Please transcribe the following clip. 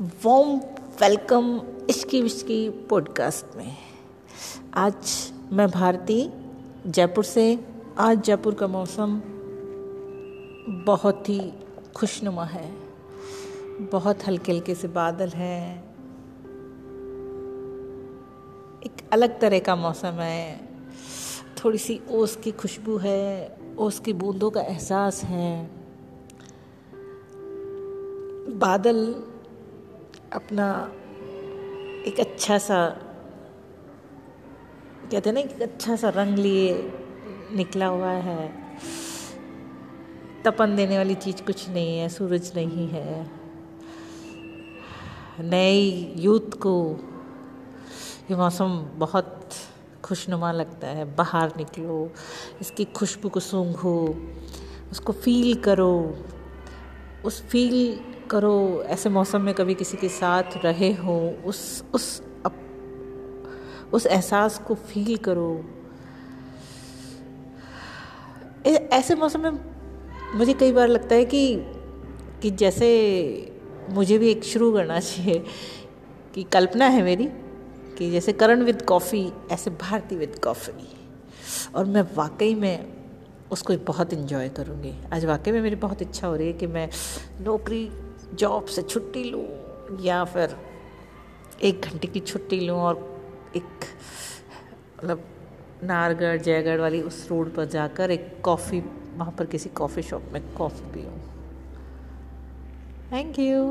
Warm welcome Ishqi whisky podcast में। आज मैं भारती, जयपुर से। आज जयपुर का मौसम बहुत ही खुशनुमा है। बहुत हल्के हल्के से बादल हैं। एक अलग तरह का मौसम है। थोड़ी सी ओस की खुशबू है। ओस की बूंदों का एहसास है। बादल अपना एक अच्छा सा, कहते हैं ना, एक अच्छा सा रंग लिए निकला हुआ है। तपन देने वाली चीज़ कुछ नहीं है, सूरज नहीं है। नए यूथ को ये मौसम बहुत खुशनुमा लगता है। बाहर निकलो, इसकी खुशबू को सूंघो, उसको फील करो। उस फील करो ऐसे मौसम में कभी किसी के साथ रहे हो उस उस अप, उस एहसास को फील करो। ऐसे मौसम में मुझे कई बार लगता है कि कि जैसे मुझे भी एक शुरू करना चाहिए कि कल्पना है मेरी कि जैसे करण विद कॉफ़ी ऐसे भारती विद कॉफ़ी। और मैं वाकई में उसको बहुत इन्जॉय करूँगी। आज वाकई में मेरी बहुत इच्छा हो रही है कि मैं नौकरी जॉब से छुट्टी लूँ या फिर एक घंटे की छुट्टी लूँ और एक मतलब नारगढ़ जयगढ़ वाली उस रोड पर जाकर एक कॉफ़ी, वहाँ पर किसी कॉफ़ी शॉप में कॉफ़ी पीऊँ। Thank you